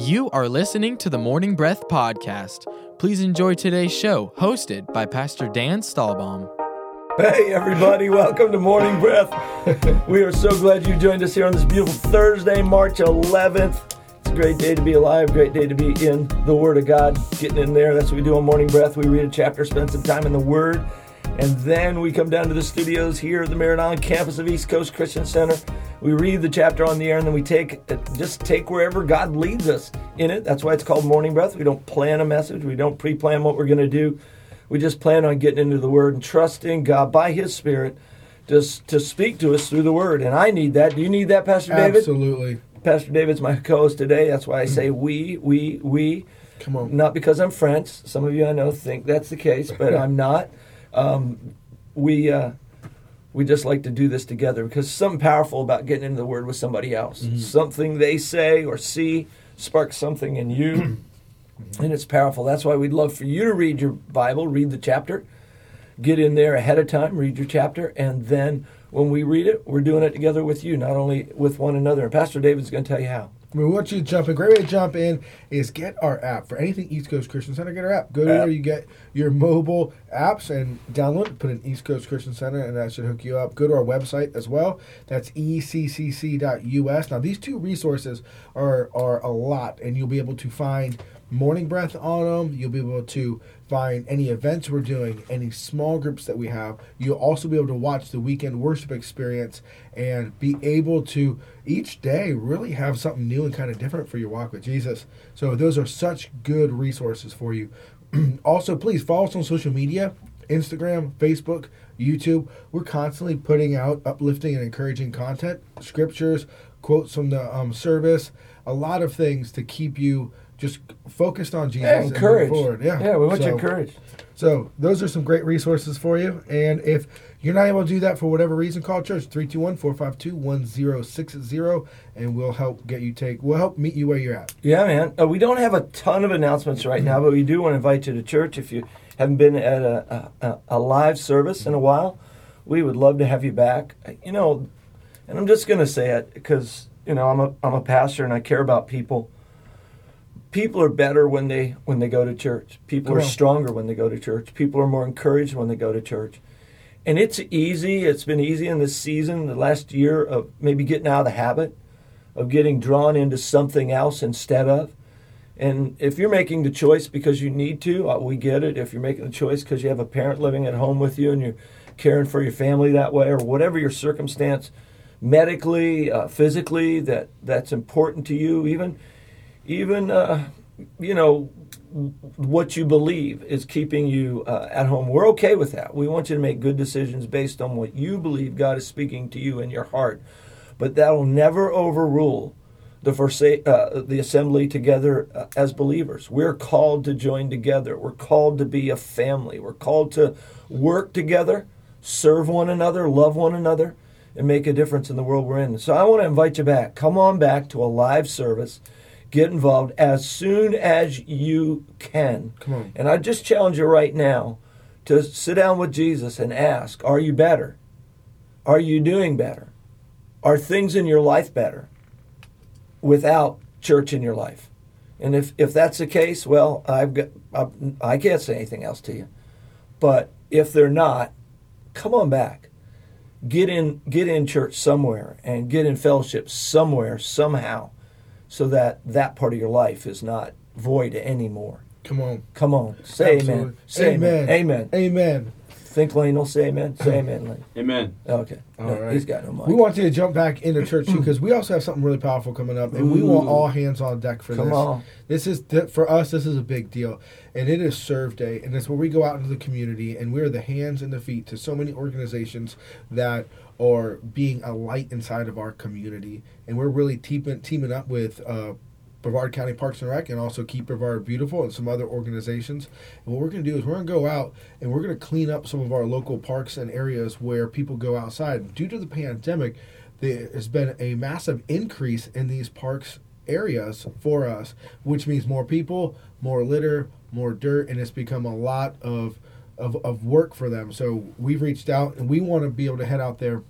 You are listening to the Morning Breath Podcast. Please enjoy today's show, hosted by Pastor Dan Stahlbaum. Hey, everybody, welcome to Morning Breath. we are so glad you joined us here on this beautiful Thursday, March 11th. It's a great day to be alive, great day to be in the Word of God, getting in there. That's what we do on Morning Breath. We read a chapter, spend some time in the Word, and then we come down to the studios here at the Merritt Island campus of East Coast Christian Center. We read the chapter on the air, and then we take just take wherever God leads us in it. That's why it's called Morning Breath. We don't plan a message, we don't pre plan what we're going to do. We just plan on getting into the Word and trusting God by His Spirit just to speak to us through the Word. And I need that. Do you need that, Pastor David? Absolutely. Pastor David's my co-host today. That's why I say we, we, we. Come on. Not because I'm French. Some of you I know think that's the case, but I'm not. Um, we uh, we just like to do this together because something powerful about getting into the Word with somebody else. Mm-hmm. Something they say or see sparks something in you, and it's powerful. That's why we'd love for you to read your Bible, read the chapter, get in there ahead of time, read your chapter, and then when we read it, we're doing it together with you, not only with one another. And Pastor David's going to tell you how. We want you to jump in. Great way to jump in is get our app for anything East Coast Christian Center. Get our app. Go to where you get your mobile apps and download. it. Put in East Coast Christian Center, and that should hook you up. Go to our website as well. That's eccc.us. Now these two resources are are a lot, and you'll be able to find morning breath on them. You'll be able to find any events we're doing, any small groups that we have. You'll also be able to watch the weekend worship experience and be able to each day really have something new and kind of different for your walk with Jesus. So those are such good resources for you. also, please follow us on social media. Instagram, Facebook, YouTube. We're constantly putting out uplifting and encouraging content, scriptures, quotes from the um, service, a lot of things to keep you just focused on Jesus. Yeah, and moving encouraged. Forward. Yeah, yeah, we want you So- encouraged. so those are some great resources for you. And if you're not able to do that for whatever reason, call church 321-452-1060 and we'll help get you take we'll help meet you where you're at. Yeah, man. Uh, we don't have a ton of announcements right now, but we do want to invite you to church. If you haven't been at a, a, a live service in a while, we would love to have you back. Uh, You know, and I'm just going to say it because you know I'm a I'm a pastor and I care about people. People are better when they when they go to church. People are stronger when they go to church. People are more encouraged when they go to church. And it's easy. It's been easy in this season, the last year of maybe getting out of the habit of getting drawn into something else instead of. And if you're making the choice because you need to, uh, we get it. If you're making the choice because you have a parent living at home with you and you're caring for your family that way, or whatever your circumstance, medically, uh, physically, that that's important to you, even, even, uh, you know, what you believe is keeping you uh, at home. We're okay with that. We want you to make good decisions based on what you believe God is speaking to you in your heart, but that'll never overrule the forsa- uh, the assembly together uh, as believers. We're called to join together. We're called to be a family. We're called to work together, serve one another, love one another, and make a difference in the world we're in. So I want to invite you back. Come on back to a live service. Get involved as soon as you can. Come on. And I just challenge you right now to sit down with Jesus and ask, Are you better? Are you doing better? Are things in your life better without church in your life? And if, if that's the case, well, I've got I, I can't say anything else to you. But if they're not, come on back. Get in get in church somewhere and get in fellowship somewhere somehow so that that part of your life is not void anymore. Come on. Come on, say amen. Say amen. Amen. Amen. Think Lane will say amen. Say amen, Lane. Amen. Okay. All No, right. He's got no mic. We want you to jump back into church too because we also have something really powerful coming up, and we want all hands on deck for Come this. on. This is th- for us. This is a big deal, and it is Serve Day, and it's where we go out into the community, and we're the hands and the feet to so many organizations that are being a light inside of our community, and we're really teaming teaming up with. Uh, Brevard County Parks and Rec and also Keep Brevard Beautiful and some other organizations. And what we're going to do is we're going to go out and we're going to clean up some of our local parks and areas where people go outside. Due to the pandemic, there has been a massive increase in these parks areas for us, which means more people, more litter, more dirt, and it's become a lot of of, of work for them. So we've reached out and we want to be able to head out there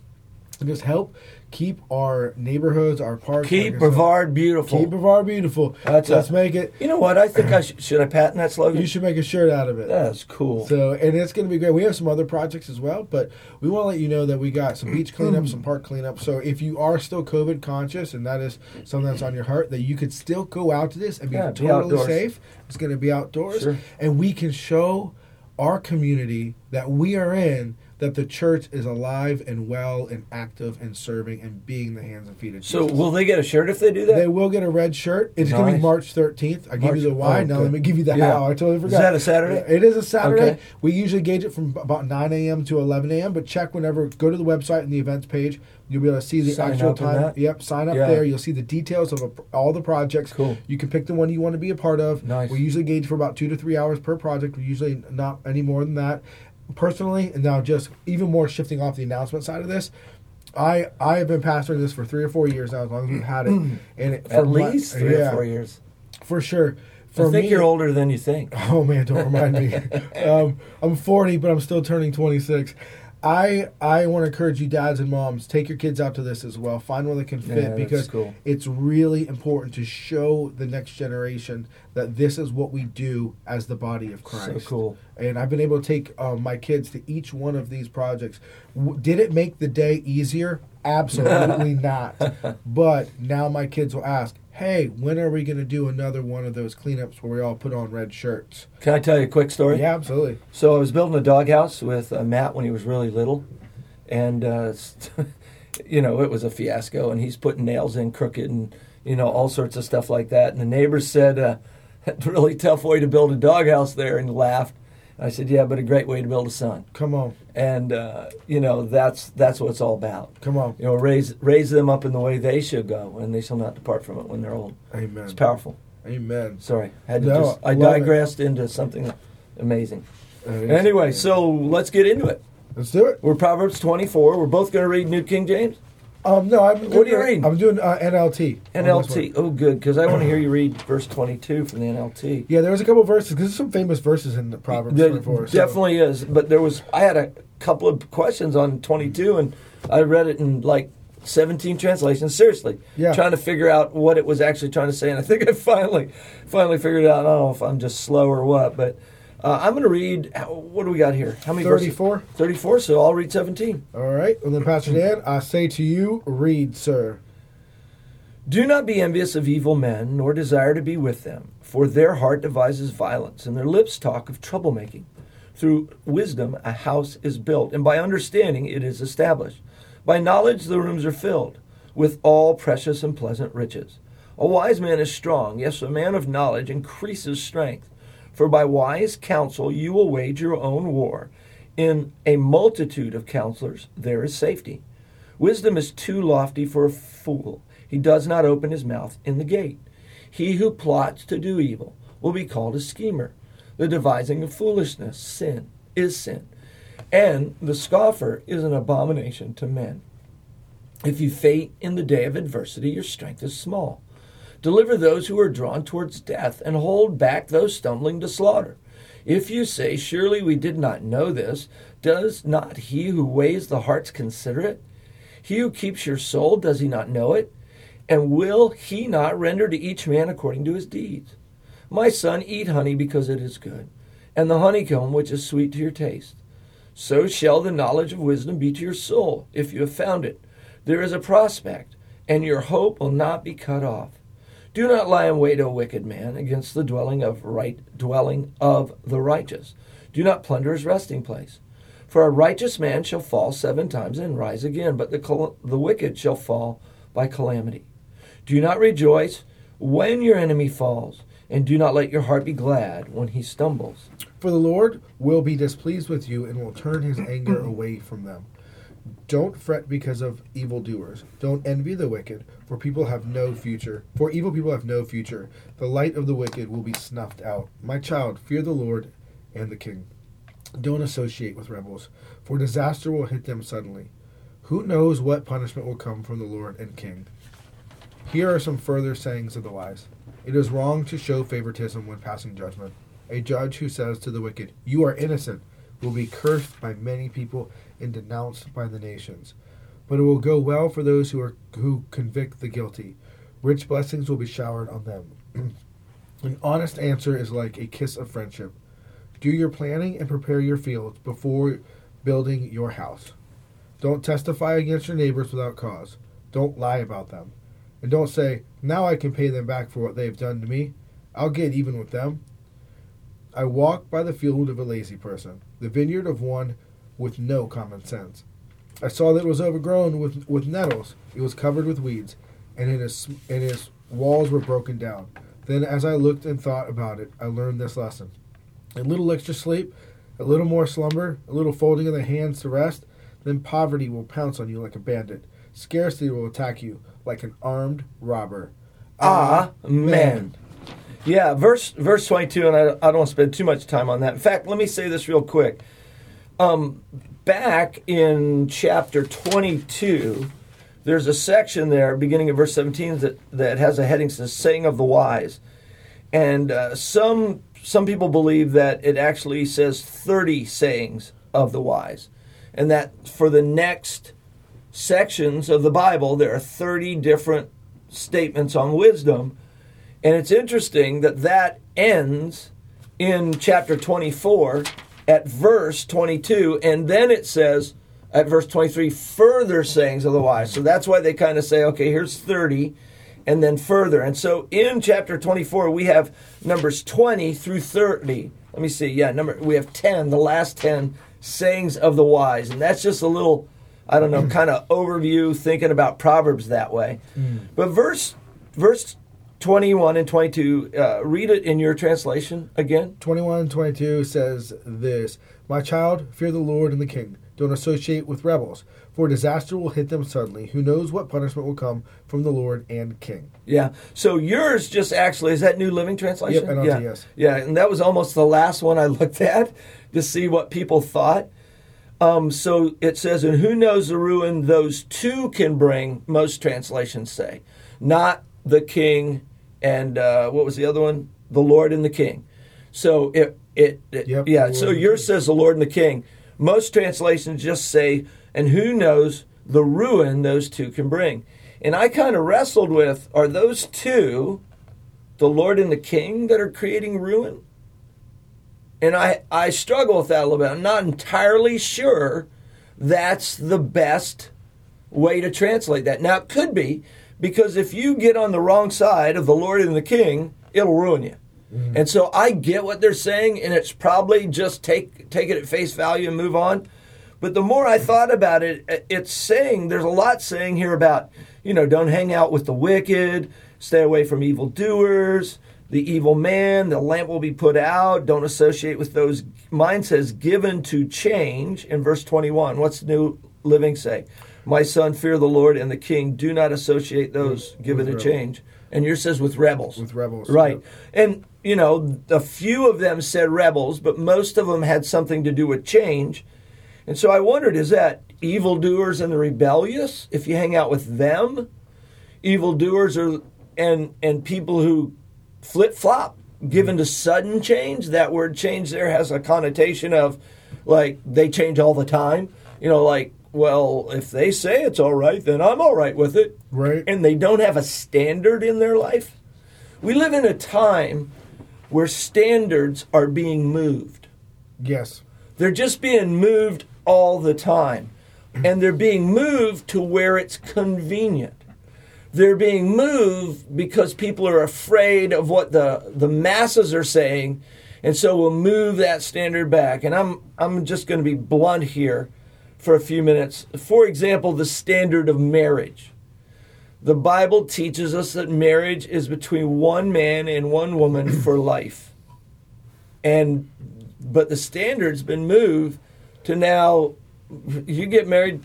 just help keep our neighborhoods, our parks, Keep like Brevard beautiful. keep Brevard beautiful. That's Let's make it. you know what? I think I should. Should I patent that slogan? You should make a shirt out of it. That's cool. So, and it's going to be great. We have some other projects as well, but we want to let you know that we got some beach cleanup, some park cleanup. So, if you are still COVID conscious and that is something that's on your heart, that you could still go out to this and be Yeah, totally outdoors. safe. It's going to be outdoors, Sure. and we can show our community that we are in that the church is alive and well and active and serving and being the hands and feet of Jesus. so, will they get a shirt if they do that? They will get a red shirt. It's going to be March 13th. I give you the why. oh, now let me give you the Yeah. how. I totally forgot. Is that a Saturday? It is a Saturday. Okay. We usually gauge it from about 9 a.m. to 11 a.m. But check whenever. Go to the website and the events page. You'll be able to see the Sign actual time. Yep, sign up Yeah. there. You'll see the details of a, all the projects. Cool. You can pick the one you want to be a part of. Nice. We usually gauge for about two to three hours per project. We usually not any more than that. Personally, and now just even more shifting off the announcement side of this. I I have been pastoring this for three or four years now, as long as we've had it, and it, for At my- least three yeah, or four years. for sure. For I think me, you're older than you think. Oh man, don't remind me. um, I'm 40, but I'm still turning 26. I I want to encourage you, dads and moms, take your kids out to this as well. Find where they can fit Yeah, because cool. it's really important to show the next generation that this is what we do as the body of Christ. So cool. And I've been able to take um, my kids to each one of these projects. W- did it make the day easier? Absolutely not. But now my kids will ask, "Hey, when are we going to do another one of those cleanups where we all put on red shirts?" Can I tell you a quick story? Yeah, absolutely. So I was building a doghouse with uh, Matt when he was really little, and uh, you know it was a fiasco. And he's putting nails in crooked and you know all sorts of stuff like that. And the neighbors said, uh, "That's a really tough way to build a doghouse there," and laughed. I said, "Yeah, but a great way to build a son." Come on, And uh, you know that's that's what it's all about. come on. You know, raise raise them up in the way they should go, and they shall not depart from it when they're old. Amen. It's powerful. Amen. Sorry, had to No, just I love it. digressed into something amazing. It's- Anyway, so let's get into it. let's do it. We're Proverbs 24. We're both going to read New King James. Um, no, I'm. What are you reading? I'm doing uh, NLT. on. NLT. Oh, good, because I want to hear you read verse 22 from the NLT. Yeah, there was a couple verses because there's some famous verses in the Proverbs There 24. so- definitely is, but there was. I had a couple of questions on 22, and I read it in like 17 translations. Seriously, Yeah. trying to figure out what it was actually trying to say, and I think I finally, finally figured it out. I don't know if I'm just slow or what, but uh, I'm going to read. What do we got here? How many? verses? 34. 34. So I'll read 17. All right. And then Pastor Dan, I say to you, read, sir. Do not be envious of evil men, nor desire to be with them, for their heart devises violence, and their lips talk of troublemaking. Through wisdom a house is built, and by understanding it is established. By knowledge the rooms are filled, with all precious and pleasant riches. A wise man is strong, yes, a man of knowledge increases strength. For by wise counsel you will wage your own war. In a multitude of counselors there is safety. Wisdom is too lofty for a fool. He does not open his mouth in the gate. He who plots to do evil will be called a schemer. The devising of foolishness, sin, is sin. And the scoffer is an abomination to men. If you faint in the day of adversity, your strength is small. Deliver those who are drawn towards death, and hold back those stumbling to slaughter. If you say, Surely we did not know this, does not he who weighs the hearts consider it? He who keeps your soul, does he not know it? And will he not render to each man according to his deeds? My son, eat honey because it is good, and the honeycomb which is sweet to your taste. So shall the knowledge of wisdom be to your soul, if you have found it. There is a prospect, and your hope will not be cut off. Do not lie in wait, O wicked man, against the dwelling of right dwelling of the righteous. Do not plunder his resting place. For a righteous man shall fall seven times and rise again, but the the wicked shall fall by calamity. Do not rejoice when your enemy falls, and do not let your heart be glad when he stumbles. For the Lord will be displeased with you and will turn his anger away from them. Don't fret because of evildoers. Don't envy the wicked, for people have no future. For evil people have no future. The light of the wicked will be snuffed out. My child, fear the Lord and the king. Don't associate with rebels, for disaster will hit them suddenly. Who knows what punishment will come from the Lord and king? Here are some further sayings of the wise. It is wrong to show favoritism when passing judgment. A judge who says to the wicked, You are innocent, will be cursed by many people and denounced by the nations. but it will go well for those who are who convict the guilty. Rich blessings will be showered on them. An honest answer is like a kiss of friendship. Do your planning and prepare your fields before building your house. Don't testify against your neighbors without cause. Don't lie about them. And don't say, Now I can pay them back for what they have done to me. I'll get even with them. I walk by the field of a lazy person, the vineyard of one with no common sense. I saw that it was overgrown with, with nettles, it was covered with weeds, and its, and its walls were broken down. Then, as I looked and thought about it, I learned this lesson. A little extra sleep, a little more slumber, a little folding of the hands to rest, then poverty will pounce on you like a bandit. Scarcity will attack you like an armed robber. Amen. Yeah, verse verse 22, and I, I don't want to spend too much time on that. In fact, let me say this real quick. Um, back in chapter 22, there's a section there, beginning of verse 17, that, that has a heading says "Saying of the Wise," and uh, some some people believe that it actually says 30 sayings of the wise, and that for the next sections of the Bible, there are 30 different statements on wisdom. And it's interesting that that ends in chapter 24 at verse 22, and then it says at verse 23, further sayings of the wise. So that's why they kind of say, okay, here's 30, and then further. And so in chapter 24, we have numbers 20 through 30. Let me see, yeah, number we have 10, the last 10 sayings of the wise. And that's just a little, I don't know, kind of overview thinking about Proverbs that way. Mm. But verse verse 21 and 22, uh, read it in your translation again. 21 and 22 says this My child, fear the Lord and the king. Don't associate with rebels, for disaster will hit them suddenly. Who knows what punishment will come from the Lord and king? Yeah. So yours just actually is that New Living Translation? Yep, yeah. yes. Yeah, and that was almost the last one I looked at to see what people thought. Um, so it says, and who knows the ruin those two can bring, most translations say. Not the king and uh, what was the other one? The Lord and the king. So it, it, it Yep, yeah, so yours says the Lord and the king. Most translations just say, and who knows the ruin those two can bring. And I kind of wrestled with, are those two the Lord and the king that are creating ruin? And I, I struggle with that a little bit. I'm not entirely sure that's the best way to translate that. Now, it could be because if you get on the wrong side of the Lord and the king, it'll ruin you. Mm-hmm. And so I get what they're saying, and it's probably just take take it at face value and move on. But the more I thought about it, it- it's saying there's a lot saying here about, you know, don't hang out with the wicked, stay away from evildoers, the evil man, the lamp will be put out, don't associate with those. Mine says given to change in verse 21. What's the New Living say? My son, fear the Lord and the king. Do not associate mm, those given to rebels. change. And yours says with rebels. With rebels, Right. And, you know, a few of them said rebels, but most of them had something to do with change. And so I wondered is that evildoers and the rebellious, if you hang out with them? Evildoers are, and, and people who flip flop, given to sudden change. That word change there has a connotation of like they change all the time. You know, like, well, if they say it's all right, then I'm all right with it. Right. And they don't have a standard in their life. We live in a time where standards are being moved. Yes. They're just being moved all the time. Mm-hmm. And they're being moved to where it's convenient. They're being moved because people are afraid of what the, the masses are saying, and so we'll move that standard back. And I'm I'm just going to be blunt here for a few minutes. For example, the standard of marriage. The Bible teaches us that marriage is between one man and one woman for life. And but the standard's been moved to now you get married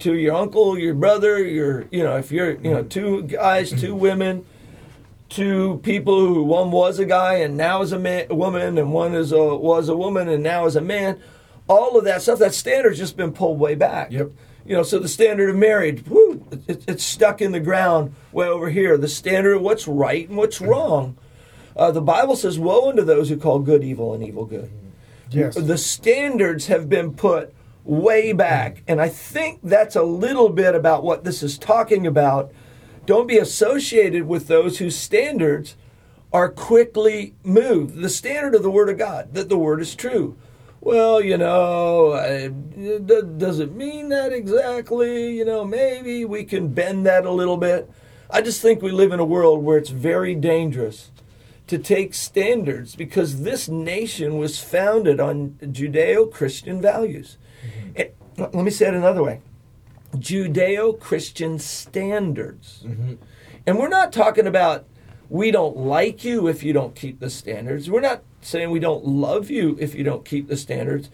to your uncle, your brother, your you know, if you're you know, two guys, two women, two people who one was a guy and now is a man, woman, and one is a was a woman and now is a man. All of that stuff, that standard's just been pulled way back. Yep. You know, so the standard of marriage, whoo, it, it's stuck in the ground way over here. The standard of what's right and what's mm-hmm. wrong. Uh, the Bible says, "Woe unto those who call good evil and evil good." Mm-hmm. Yes. The standards have been put way mm-hmm. back. And I think that's a little bit about what this is talking about. Don't be associated with those whose standards are quickly moved. The standard of the Word of God, that the Word is true. Well, you know, it doesn't mean that exactly. You know, maybe we can bend that a little bit. I just think we live in a world where it's very dangerous to take standards because this nation was founded on Judeo Christian values. Mm-hmm. let me say it another way Judeo Christian standards. Mm-hmm. And we're not talking about we don't like you if you don't keep the standards. We're not saying we don't love you if you don't keep the standards.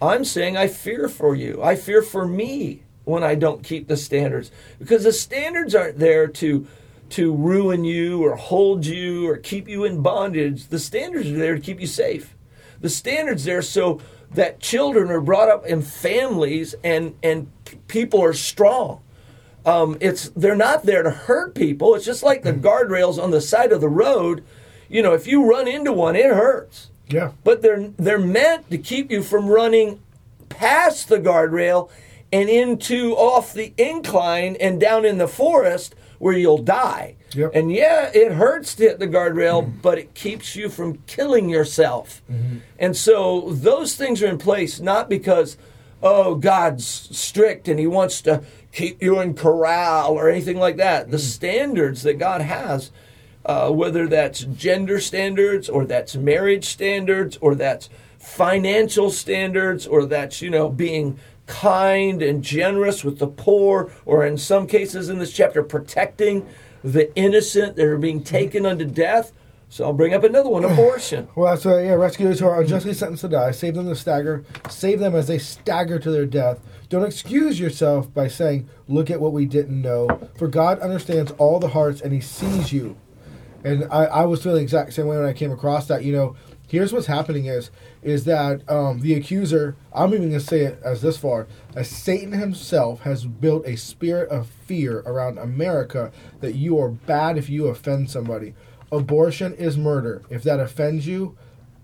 I'm saying I fear for you. I fear for me when I don't keep the standards because the standards aren't there to to ruin you or hold you or keep you in bondage. The standards are there to keep you safe. The standards there so that children are brought up in families and and people are strong. Um, it's they're not there to hurt people. It's just like the guardrails on the side of the road. You know, if you run into one, it hurts. Yeah. But they're they're meant to keep you from running past the guardrail and into off the incline and down in the forest where you'll die. Yep. And yeah, it hurts to hit the guardrail, mm-hmm. but it keeps you from killing yourself. Mm-hmm. And so those things are in place not because, oh, God's strict and He wants to keep you in corral or anything like that. Mm-hmm. The mm. standards that God has, uh, whether that's gender standards or that's marriage standards or that's financial standards or that's, you know, being kind and generous with the poor, or in some cases in this chapter, protecting the innocent that are being taken unto death. So I'll bring up another one: abortion. well, that's right. Yeah, rescue those who are unjustly sentenced to die. Save them to stagger. Save them as they stagger to their death. Don't excuse yourself by saying, "Look at what we didn't know." For God understands all the hearts, and He sees you. And I, I was feeling the exact same way when I came across that. You know, here's what's happening is is that um, the accuser i'm even to say it as this far as satan himself has built a spirit of fear around america that you are bad if you offend somebody. Abortion is murder. If that offends you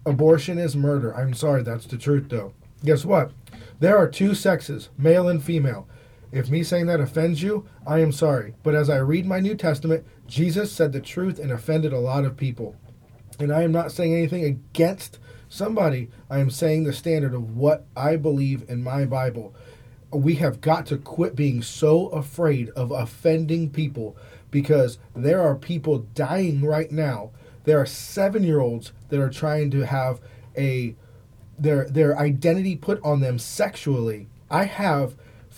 abortion is murder. I'm sorry that's the truth though. Guess what? There are two sexes male and female if me saying that offends you i am sorry but as i read my new testament jesus said the truth and offended a lot of people and I am not saying anything against somebody. I am saying the standard of what I believe in my Bible. We have got to quit being so afraid of offending people because there are people dying right now. There are seven year olds that are trying to have a their their identity put on them sexually. I have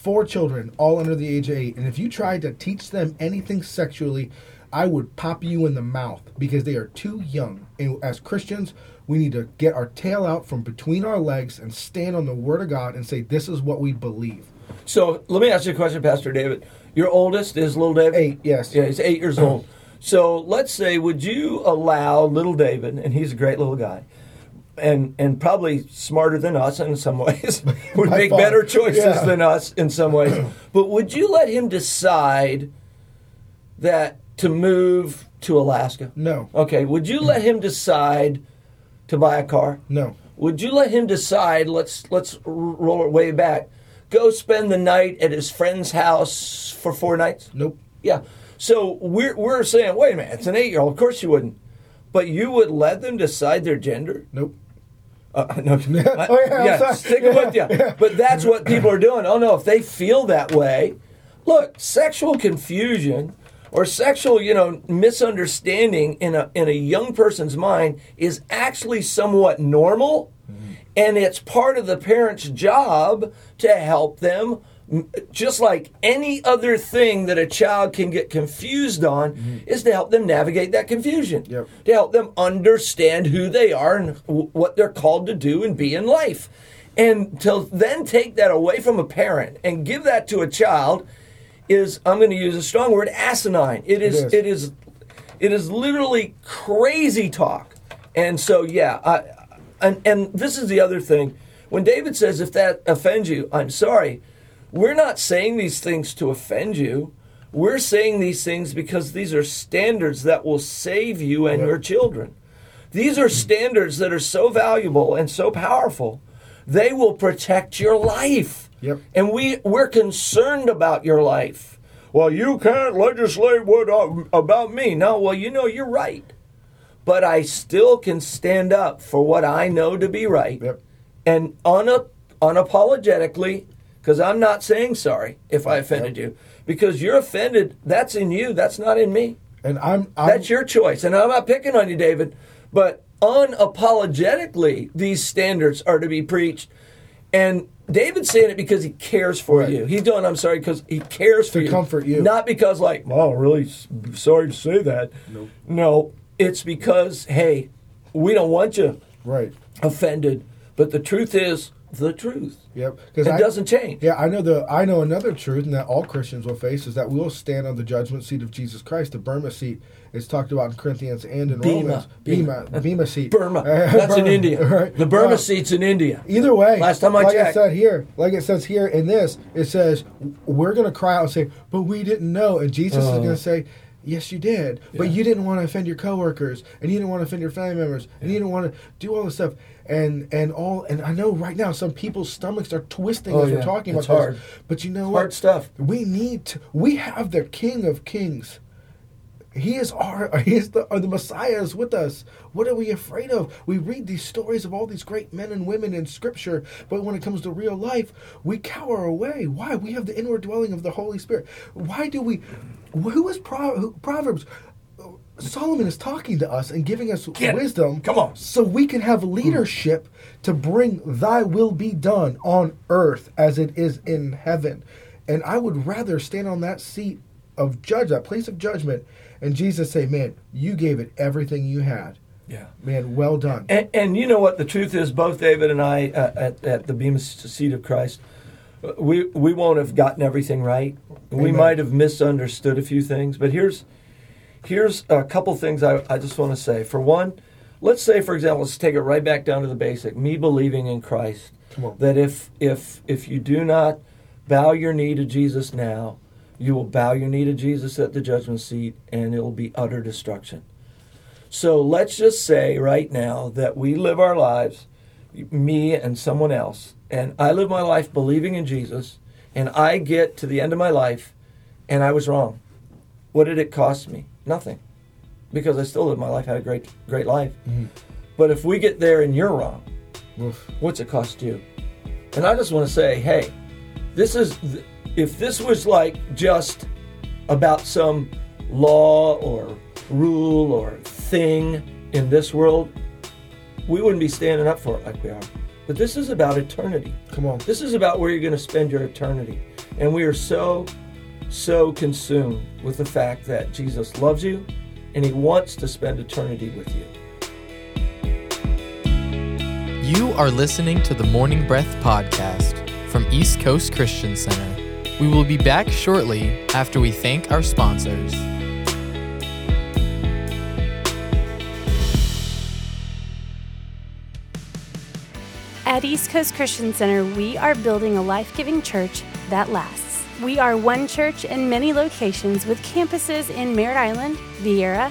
four children, all under the age of eight, and if you tried to teach them anything sexually, I would pop you in the mouth because they are too young. And as Christians, we need to get our tail out from between our legs and stand on the Word of God and say, This is what we believe. So let me ask you a question, Pastor David. Your oldest is little David? Eight, yes. Yeah, he's eight years old. So let's say, would you allow little David, and he's a great little guy, and and probably smarter than us in some ways, would make better choices yeah. than us in some ways. but would you let him decide that to move to Alaska? No. Okay. Would you let him decide to buy a car? No. Would you let him decide? Let's let's roll it way back. Go spend the night at his friend's house for four nights. Nope. Yeah. So we're we're saying, wait a minute, it's an eight year old. Of course you wouldn't. But you would let them decide their gender? Nope. Uh, no, oh, yeah, yeah stick yeah, with you. Yeah. But that's what people are doing. Oh no, if they feel that way, look, sexual confusion or sexual, you know, misunderstanding in a in a young person's mind is actually somewhat normal, mm-hmm. and it's part of the parent's job to help them. Just like any other thing that a child can get confused on, mm-hmm. is to help them navigate that confusion, yep. to help them understand who they are and w- what they're called to do and be in life. And to then take that away from a parent and give that to a child is I'm going to use a strong word asinine. It is it is, it is, it is literally crazy talk. And so yeah, I, and and this is the other thing. When David says if that offends you, I'm sorry. We're not saying these things to offend you. We're saying these things because these are standards that will save you and your children. These are standards that are so valuable and so powerful they will protect your life. Yep. And we we're concerned about your life. Well, you can't legislate what uh, about me. No, well, you know you're right. But I still can stand up for what I know to be right. Yep. And una- unapologetically because I'm not saying sorry if I offended you because you're offended, that's in you, that's not in me. And I'm, I'm That's your choice. And I'm not picking on you, David, but unapologetically, these standards are to be preached. And David's saying it because he cares for Right. you. He's doing, I'm sorry, because he cares for To you. comfort you. Not because, like, oh, really sorry to say that. Nope. No, it's because, hey, we don't want you right. offended. But the truth is the truth. Yep. because It I, doesn't change. Yeah, I know the I know another truth, and that all Christians will face is that we will stand on the judgment seat of Jesus Christ, the Burma seat. is talked about in Corinthians and in. Romans. Bema. Bema, Bema seat. Burma. Uh, That's in India. Right. The Burma Uh, seat's in India. Either way, Last time I like checked. it said here, like it says here in this, it says we're going to cry out and say, "But we didn't know," and Jesus is Oh. going to say. Yes, you did, but you didn't want to offend your coworkers, and you didn't want to offend your family members, and you didn't want to do all this stuff, and and all. And I know right now some people's stomachs are twisting Oh, as yeah. we're talking It's about hard. this. But you know Hard what? stuff. We need to. We have the King of Kings. He is our. He is the. The Messiah is with us. What are we afraid of? We read these stories of all these great men and women in Scripture, but when it comes to real life, we cower away. Why? We have the inward dwelling of the Holy Spirit. Why do we? Who is Pro, Proverbs? Solomon is talking to us and giving us Get it. wisdom. Come on. So we can have leadership to bring thy will be done on earth as it is in heaven. And I would rather stand on that seat of judge, that place of judgment, and Jesus say, Man, you gave it everything you had. Yeah. Man, well done. And, and you know what the truth is, both David and I uh, at, at the Bema seat of Christ, we we won't have gotten everything right. We might have misunderstood a few things, but here's here's a couple things I, I just want to say. For one, let's say for example, let's take it right back down to the basic. Me believing in Christ. That if if if you do not bow your knee to Jesus now, you will bow your knee to Jesus at the judgment seat, and it will be utter destruction. So let's just say right now that we live our lives, me and someone else, and I live my life believing in Jesus, and I get to the end of my life and I was wrong. What did it cost me? Nothing. Because I still lived my life, had a great great life. Mm-hmm. But if we get there and you're wrong, Oof. what's it cost you? And I just want to say, hey, this is if this was like just about some law or rule or thing in this world, we wouldn't be standing up for it like we are. But this is about eternity. Come on. This is about where you're going to spend your eternity. And we are so, so consumed with the fact that Jesus loves you and he wants to spend eternity with you. You are listening to the Morning Breath podcast from East Coast Christian Center. We will be back shortly after we thank our sponsors. At East Coast Christian Center, we are building a life giving church that lasts. We are one church in many locations with campuses in Merritt Island, Viera,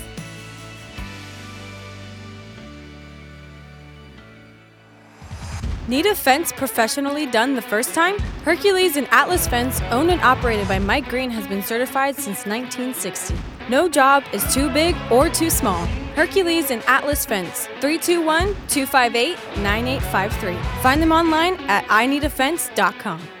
Need a fence professionally done the first time? Hercules and Atlas Fence, owned and operated by Mike Green, has been certified since 1960. No job is too big or too small. Hercules and Atlas Fence, 321 258 9853. Find them online at ineedafence.com.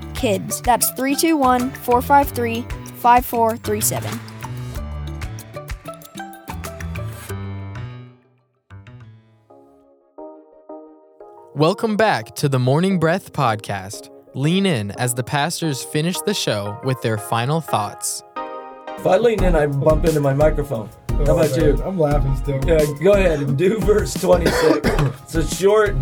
KIDS. That's 321 453 5437. Welcome back to the Morning Breath Podcast. Lean in as the pastors finish the show with their final thoughts. If I lean in, I bump into my microphone. How Oh, about man, you? I'm laughing still. Yeah, go ahead and do verse 26. it's a short,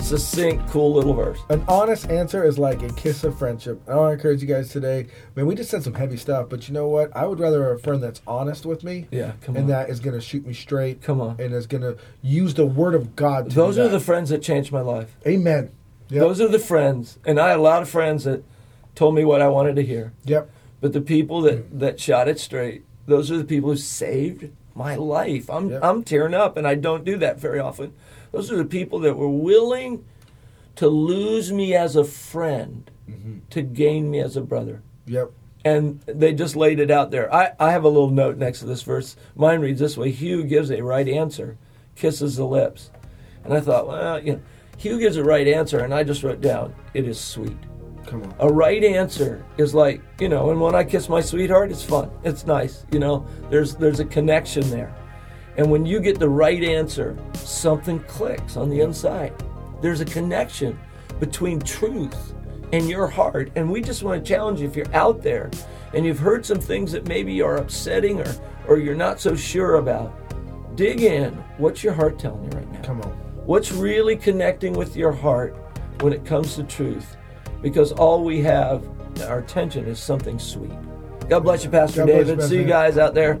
succinct, cool little verse. An honest answer is like a kiss of friendship. I want to encourage you guys today. Man, we just said some heavy stuff, but you know what? I would rather a friend that's honest with me Yeah, come and on. that is going to shoot me straight. Come on. And is going to use the word of God to Those are the friends that changed my life. Amen. Yep. Those are the friends. And I had a lot of friends that told me what I wanted to hear. Yep. But the people that, that shot it straight, those are the people who saved my life. I'm, Yep. I'm tearing up, and I don't do that very often. Those are the people that were willing to lose me as a friend mm-hmm. to gain me as a brother. Yep. And they just laid it out there. I, I have a little note next to this verse. Mine reads this way Hugh gives a right answer, kisses the lips. And I thought, well, you know, Hugh gives a right answer, and I just wrote down, it is sweet. Come on. A right answer is like, you know, and when I kiss my sweetheart, it's fun. It's nice, you know. There's there's a connection there. And when you get the right answer, something clicks on the inside. There's a connection between truth and your heart. And we just want to challenge you if you're out there and you've heard some things that maybe are upsetting or or you're not so sure about. Dig in. What's your heart telling you right now? Come on. What's really connecting with your heart when it comes to truth? Because all we have, our attention, is something sweet. God bless you, Pastor God you, David. See you guys out there.